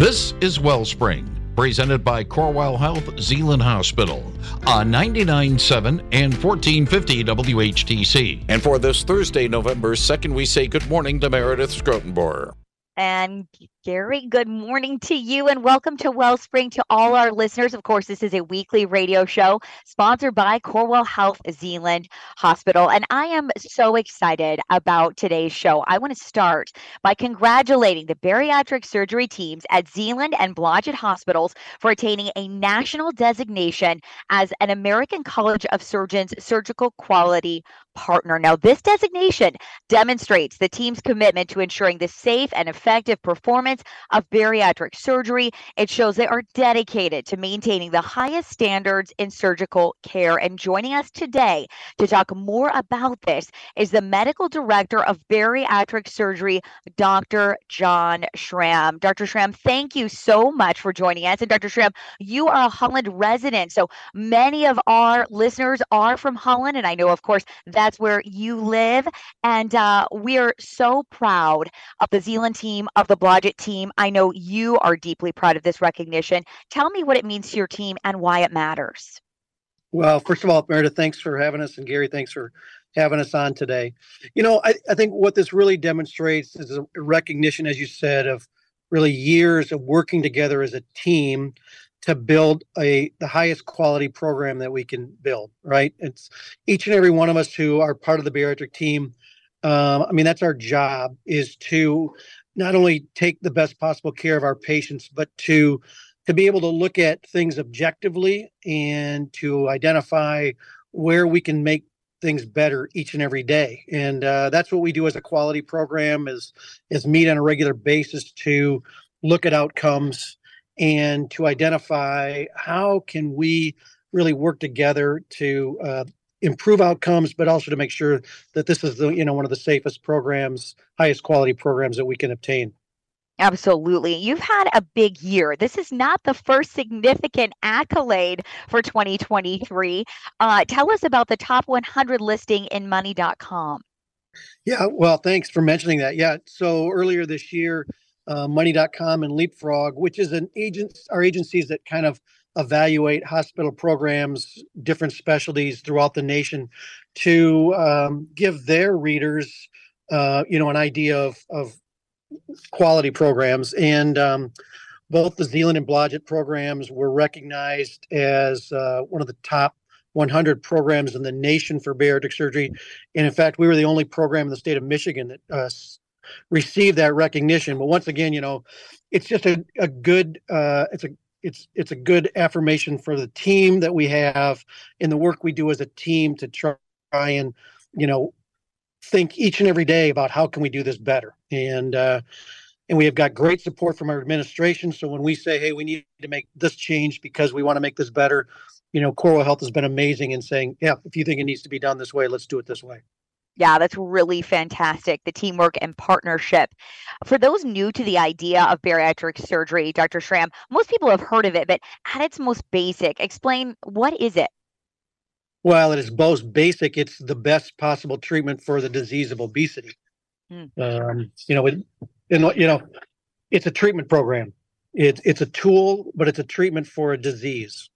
This is Wellspring, presented by Corewell Health Zeeland Hospital on 99.7 and 1450 WHTC. And for this Thursday, November 2nd, we say good morning to Meredith Schroetenboer. And Gary, good morning to you and welcome to Wellspring to all our listeners. Of course, this is a weekly radio show sponsored by Corewell Health Zeeland Hospital. And I am so excited about today's show. I want to start by congratulating the bariatric surgery teams at Zeeland and Blodgett Hospitals for attaining a national designation as an American College of Surgeons surgical quality partner. Now, this designation demonstrates the team's commitment to ensuring the safe and effective performance of bariatric surgery. It shows they are dedicated to maintaining the highest standards in surgical care. And joining us today to talk more about this is the medical director of bariatric surgery, Dr. Jon Schram. Dr. Schram, thank you so much for joining us. And Dr. Schram, you are a Holland resident. So many of our listeners are from Holland. And I know, of course, that's where you live. And uh, we are so proud of the Zeeland team, of the Blodgett team. I know you are deeply proud of this recognition. Tell me what it means to your team and why it matters. Well, first of all, Meredith, thanks for having us. And Gary, thanks for having us on today. You know, I, I think what this really demonstrates is a recognition, as you said, of really years of working together as a team to build a the highest quality program that we can build right it's each and every one of us who are part of the bariatric team um, i mean that's our job is to not only take the best possible care of our patients, but to to be able to look at things objectively and to identify where we can make things better each and every day. And uh, that's what we do as a quality program is is meet on a regular basis to look at outcomes and to identify how can we really work together to uh, improve outcomes, but also to make sure that this is the you know one of the safest programs, highest quality programs that we can obtain. Absolutely. You've had a big year. This is not the first significant accolade for 2023. Uh, tell us about the top 100 listing in money.com. Yeah, well, thanks for mentioning that. Yeah, so earlier this year, uh, money.com and Leapfrog, which is an agent, our agencies that kind of evaluate hospital programs, different specialties throughout the nation, to um, give their readers, uh, you know, an idea of of quality programs. And um, both the Zeeland and Blodgett programs were recognized as uh, one of the top 100 programs in the nation for bariatric surgery. And in fact, we were the only program in the state of Michigan that uh, received that recognition. But once again, you know, it's just a, a good, uh, it's a it's it's a good affirmation for the team that we have in the work we do as a team to try and you know think each and every day about how can we do this better. And uh, and we have got great support from our administration. So when we say hey we need to make this change because we want to make this better you know Corewell Health has been amazing in saying yeah if you think it needs to be done this way let's do it this way yeah, that's really fantastic. The teamwork and partnership. For those new to the idea of bariatric surgery, Dr. Schram, most people have heard of it, but at its most basic, explain what is it? Well, it is most basic. It's the best possible treatment for the disease of obesity. Hmm. Um, you know, it, you know, it's a treatment program. It's it's a tool, but it's a treatment for a disease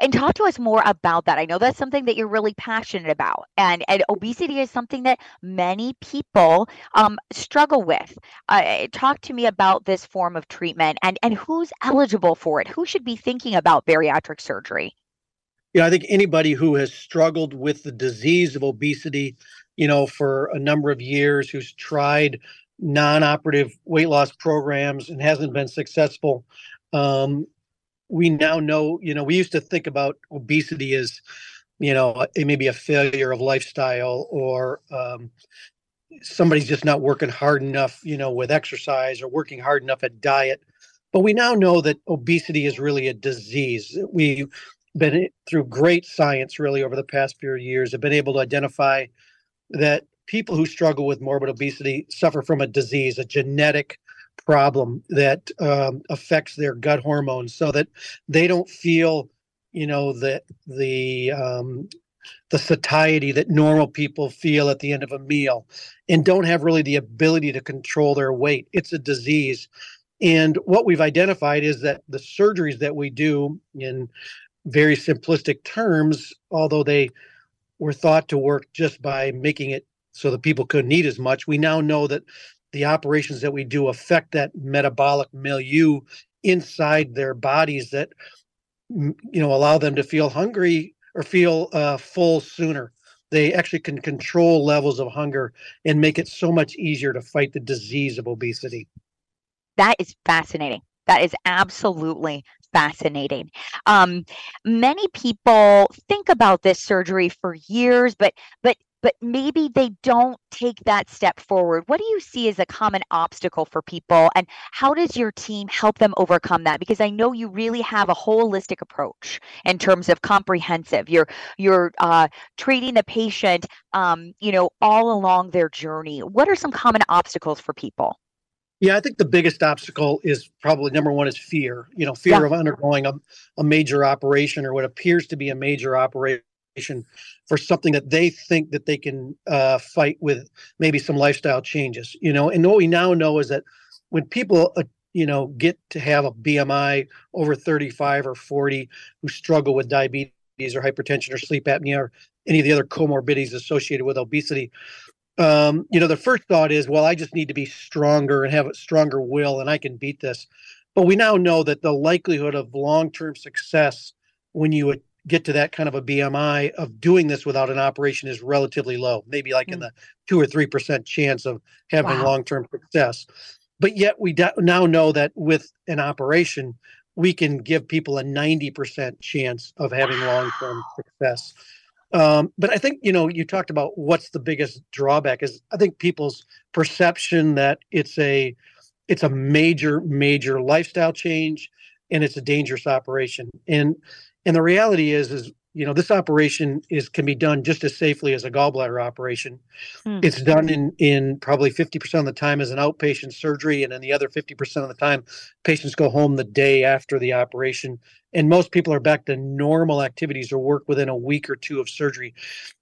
and talk to us more about that. I know that's something that you're really passionate about, and and obesity is something that many people um, struggle with. Uh, talk to me about this form of treatment and and who's eligible for it. Who should be thinking about bariatric surgery? Yeah, I think anybody who has struggled with the disease of obesity, you know, for a number of years, who's tried non-operative weight loss programs and hasn't been successful um, we now know, you know, we used to think about obesity as, you know, it may be a failure of lifestyle or um, somebody's just not working hard enough, you know, with exercise or working hard enough at diet. But we now know that obesity is really a disease. We've been through great science, really, over the past few years, have been able to identify that people who struggle with morbid obesity suffer from a disease, a genetic problem that um, affects their gut hormones so that they don't feel you know the the um, the satiety that normal people feel at the end of a meal and don't have really the ability to control their weight. It's a disease. And what we've identified is that the surgeries that we do in very simplistic terms, although they were thought to work just by making it so that people couldn't eat as much, we now know that the operations that we do affect that metabolic milieu inside their bodies that you know allow them to feel hungry or feel uh, full sooner they actually can control levels of hunger and make it so much easier to fight the disease of obesity. That is fascinating. That is absolutely fascinating. Um, many people think about this surgery for years, but but but maybe they don't take that step forward. What do you see as a common obstacle for people, and how does your team help them overcome that? Because I know you really have a holistic approach in terms of comprehensive. You're you're uh, treating the patient, um, you know, all along their journey. What are some common obstacles for people? Yeah, I think the biggest obstacle is probably number one is fear. You know, fear yeah. of undergoing a, a major operation or what appears to be a major operation for something that they think that they can uh, fight with maybe some lifestyle changes you know? And what we now know is that when people uh, you know get to have a bmi over 35 or 40 who struggle with diabetes or hypertension or sleep apnea or any of the other comorbidities associated with obesity um, you know the first thought is well i just need to be stronger and have a stronger will and i can beat this. But we now know that the likelihood of long-term success when you get to that kind of a BMI of doing this without an operation is relatively low, maybe like mm. in the two or three percent chance of having wow. long term success. But yet we da- now know that with an operation, we can give people a 90% chance of having long term success. Um, but I think, you know, you talked about what's the biggest drawback is I think people's perception that it's a it's a major, major lifestyle change and it's a dangerous operation. And and the reality is, is you know this operation is can be done just as safely as a gallbladder operation. Hmm. It's done in in probably fifty percent of the time as an outpatient surgery, and then the other fifty percent of the time, patients go home the day after the operation. And most people are back to normal activities or work within a week or two of surgery.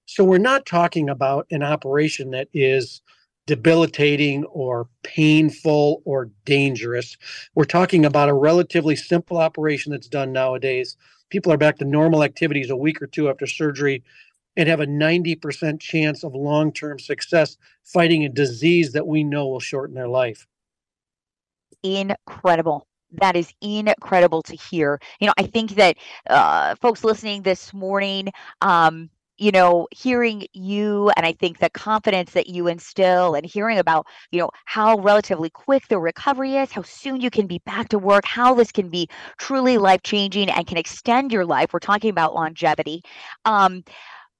So we're not talking about an operation that is debilitating or painful or dangerous. We're talking about a relatively simple operation that's done nowadays people are back to normal activities a week or two after surgery and have a 90% chance of long term success fighting a disease that we know will shorten their life. Incredible. That is incredible to hear. You know, I think that uh, folks listening this morning, um, you know, hearing you and I think the confidence that you instill and hearing about, you know, how relatively quick the recovery is, how soon you can be back to work, how this can be truly life changing and can extend your life. We're talking about longevity. Um,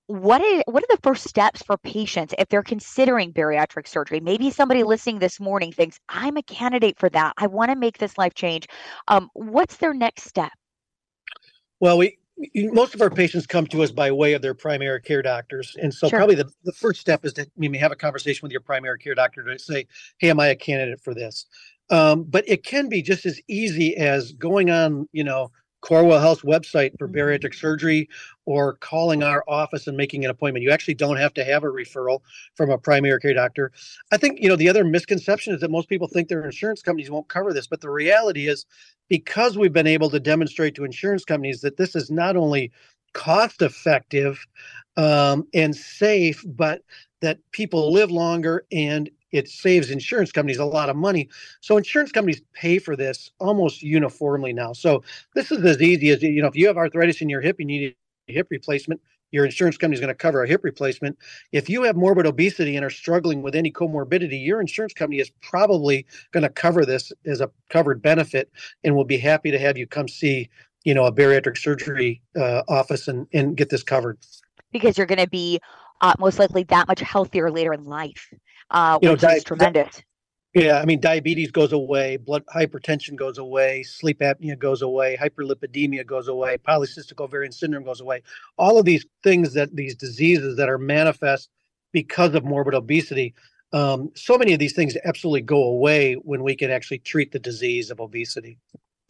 what is what are the first steps for patients if they're considering bariatric surgery maybe somebody listening this morning thinks i'm a candidate for that i want to make this life change um, what's their next step well we most of our patients come to us by way of their primary care doctors. And so sure. probably the, the first step is to maybe have a conversation with your primary care doctor to say, hey, am I a candidate for this? Um, but it can be just as easy as going on, you know, Corewell Health website for mm-hmm. bariatric surgery or calling our office and making an appointment. You actually don't have to have a referral from a primary care doctor. I think, you know, the other misconception is that most people think their insurance companies won't cover this, but the reality is because we've been able to demonstrate to insurance companies that this is not only cost effective um, and safe, but that people live longer and it saves insurance companies a lot of money. So insurance companies pay for this almost uniformly now. So this is as easy as you know, if you have arthritis in your hip, and you need a hip replacement. Your insurance company is going to cover a hip replacement. If you have morbid obesity and are struggling with any comorbidity, your insurance company is probably going to cover this as a covered benefit and will be happy to have you come see, you know, a bariatric surgery uh, office and, and get this covered. Because you're going to be uh, most likely that much healthier later in life uh, you which know, di- is tremendous. Di- yeah, I mean, diabetes goes away, blood hypertension goes away, sleep apnea goes away, hyperlipidemia goes away, polycystic ovarian syndrome goes away. All of these things that these diseases that are manifest because of morbid obesity, um, so many of these things absolutely go away when we can actually treat the disease of obesity.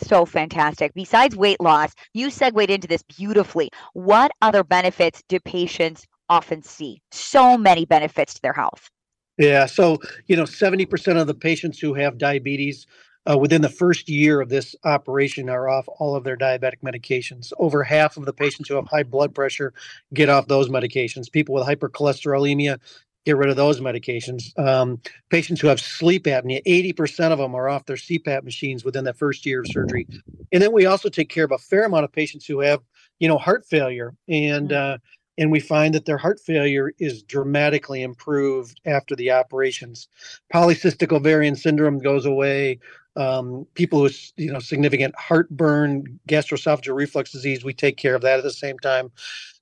So fantastic. Besides weight loss, you segued into this beautifully. What other benefits do patients often see? So many benefits to their health. Yeah. So, you know, 70% of the patients who have diabetes uh, within the first year of this operation are off all of their diabetic medications. Over half of the patients who have high blood pressure get off those medications. People with hypercholesterolemia get rid of those medications. Um, patients who have sleep apnea, 80% of them are off their CPAP machines within the first year of surgery. And then we also take care of a fair amount of patients who have, you know, heart failure. And, mm-hmm. uh, and we find that their heart failure is dramatically improved after the operations. Polycystic ovarian syndrome goes away. Um, people with you know significant heartburn, gastroesophageal reflux disease, we take care of that at the same time.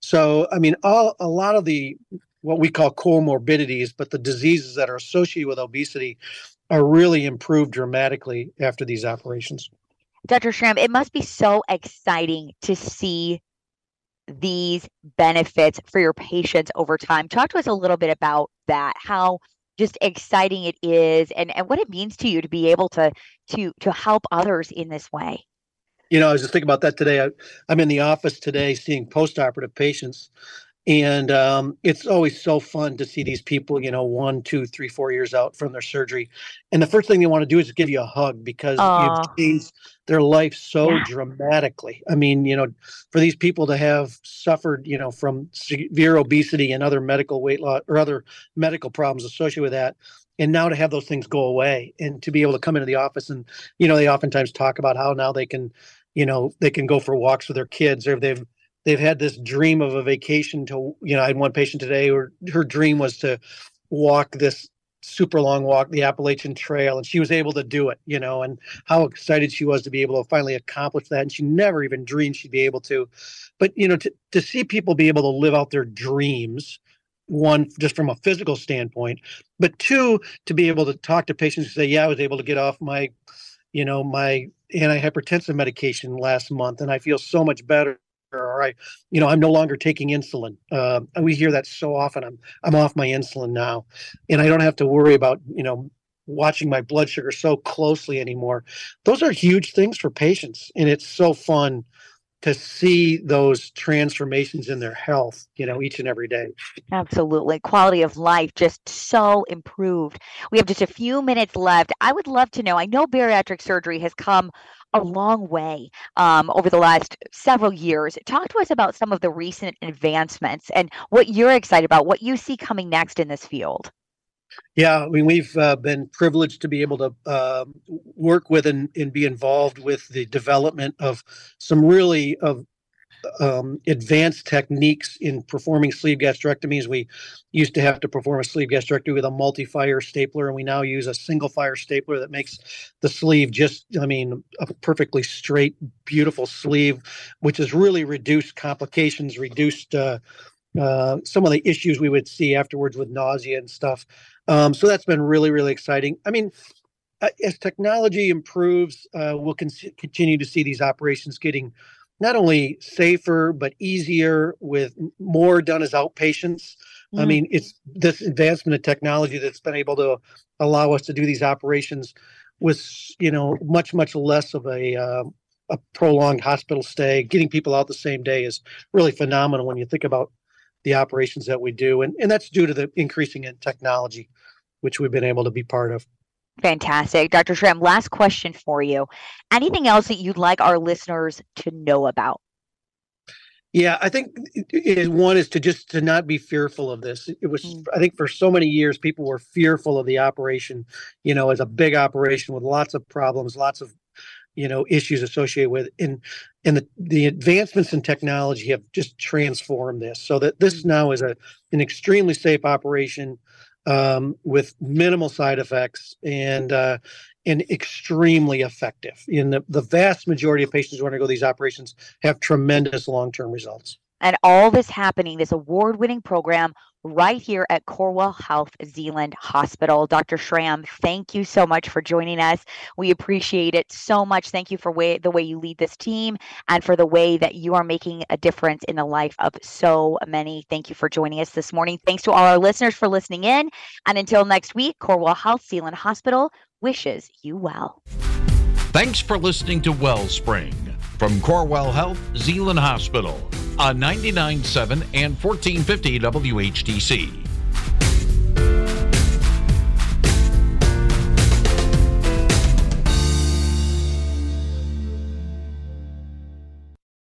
So I mean, all, a lot of the what we call comorbidities, but the diseases that are associated with obesity are really improved dramatically after these operations. Dr. Schram, it must be so exciting to see these benefits for your patients over time. Talk to us a little bit about that, how just exciting it is and, and what it means to you to be able to to to help others in this way. You know, I was just thinking about that today. I, I'm in the office today seeing post-operative patients and um, it's always so fun to see these people you know one two three four years out from their surgery and the first thing they want to do is give you a hug because Aww. you've changed their life so yeah. dramatically i mean you know for these people to have suffered you know from severe obesity and other medical weight loss or other medical problems associated with that and now to have those things go away and to be able to come into the office and you know they oftentimes talk about how now they can you know they can go for walks with their kids or they've they've had this dream of a vacation to you know i had one patient today where her dream was to walk this super long walk the appalachian trail and she was able to do it you know and how excited she was to be able to finally accomplish that and she never even dreamed she'd be able to. But you know to, to see people be able to live out their dreams one just from a physical standpoint but two to be able to talk to patients and say yeah i was able to get off my you know my antihypertensive medication last month and i feel so much better or I, you know, I'm no longer taking insulin. Uh, we hear that so often. I'm I'm off my insulin now, and I don't have to worry about you know watching my blood sugar so closely anymore. Those are huge things for patients, and it's so fun to see those transformations in their health, you know, each and every day. Absolutely. Quality of life just so improved. We have just a few minutes left. I would love to know I know bariatric surgery has come a long way um, over the last several years. Talk to us about some of the recent advancements and what you're excited about, what you see coming next in this field. Yeah, I mean, we've uh, been privileged to be able to uh, work with and, and, be involved with the development of some really of um, advanced techniques in performing sleeve gastrectomies. We used to have to perform a sleeve gastrectomy with a multi-fire stapler, and we now use a single fire stapler that makes the sleeve just, I mean, a perfectly straight, beautiful sleeve, which has really reduced complications, reduced uh, uh, some of the issues we would see afterwards with nausea and stuff. Um, so that's been really, really exciting. I mean, uh, as technology improves, uh, we'll con- continue to see these operations getting not only safer but easier with more done as outpatients. Mm. I mean, it's this advancement of technology that's been able to allow us to do these operations with you know much much less of a uh, a prolonged hospital stay. Getting people out the same day is really phenomenal when you think about the operations that we do, and and that's due to the increasing in technology, which we've been able to be part of. Fantastic. Dr. Schram, last question for you. Anything else that you'd like our listeners to know about? Yeah, I think one is to just to not be fearful of this. It was, mm. I think, for so many years, people were fearful of the operation. You know, as a big operation with lots of problems, lots of, you know, issues associated with, it. and and the the advancements in technology have just transformed this, so that this mm. now is a an extremely safe operation um, with minimal side effects and uh, and extremely effective. In the, the vast majority of patients who undergo these operations have tremendous long term results. And all this happening, this award winning program right here at Corewell Health Zeeland Hospital. Dr. Schram, thank you so much for joining us. We appreciate it so much. Thank you for way, the way you lead this team and for the way that you are making a difference in the life of so many. Thank you for joining us this morning. Thanks to all our listeners for listening in. And until next week, Corewell Health Zeeland Hospital wishes you well. Thanks for listening to Wellspring from Corewell Health Zeeland Hospital on 99.7 and 1450 WHTC.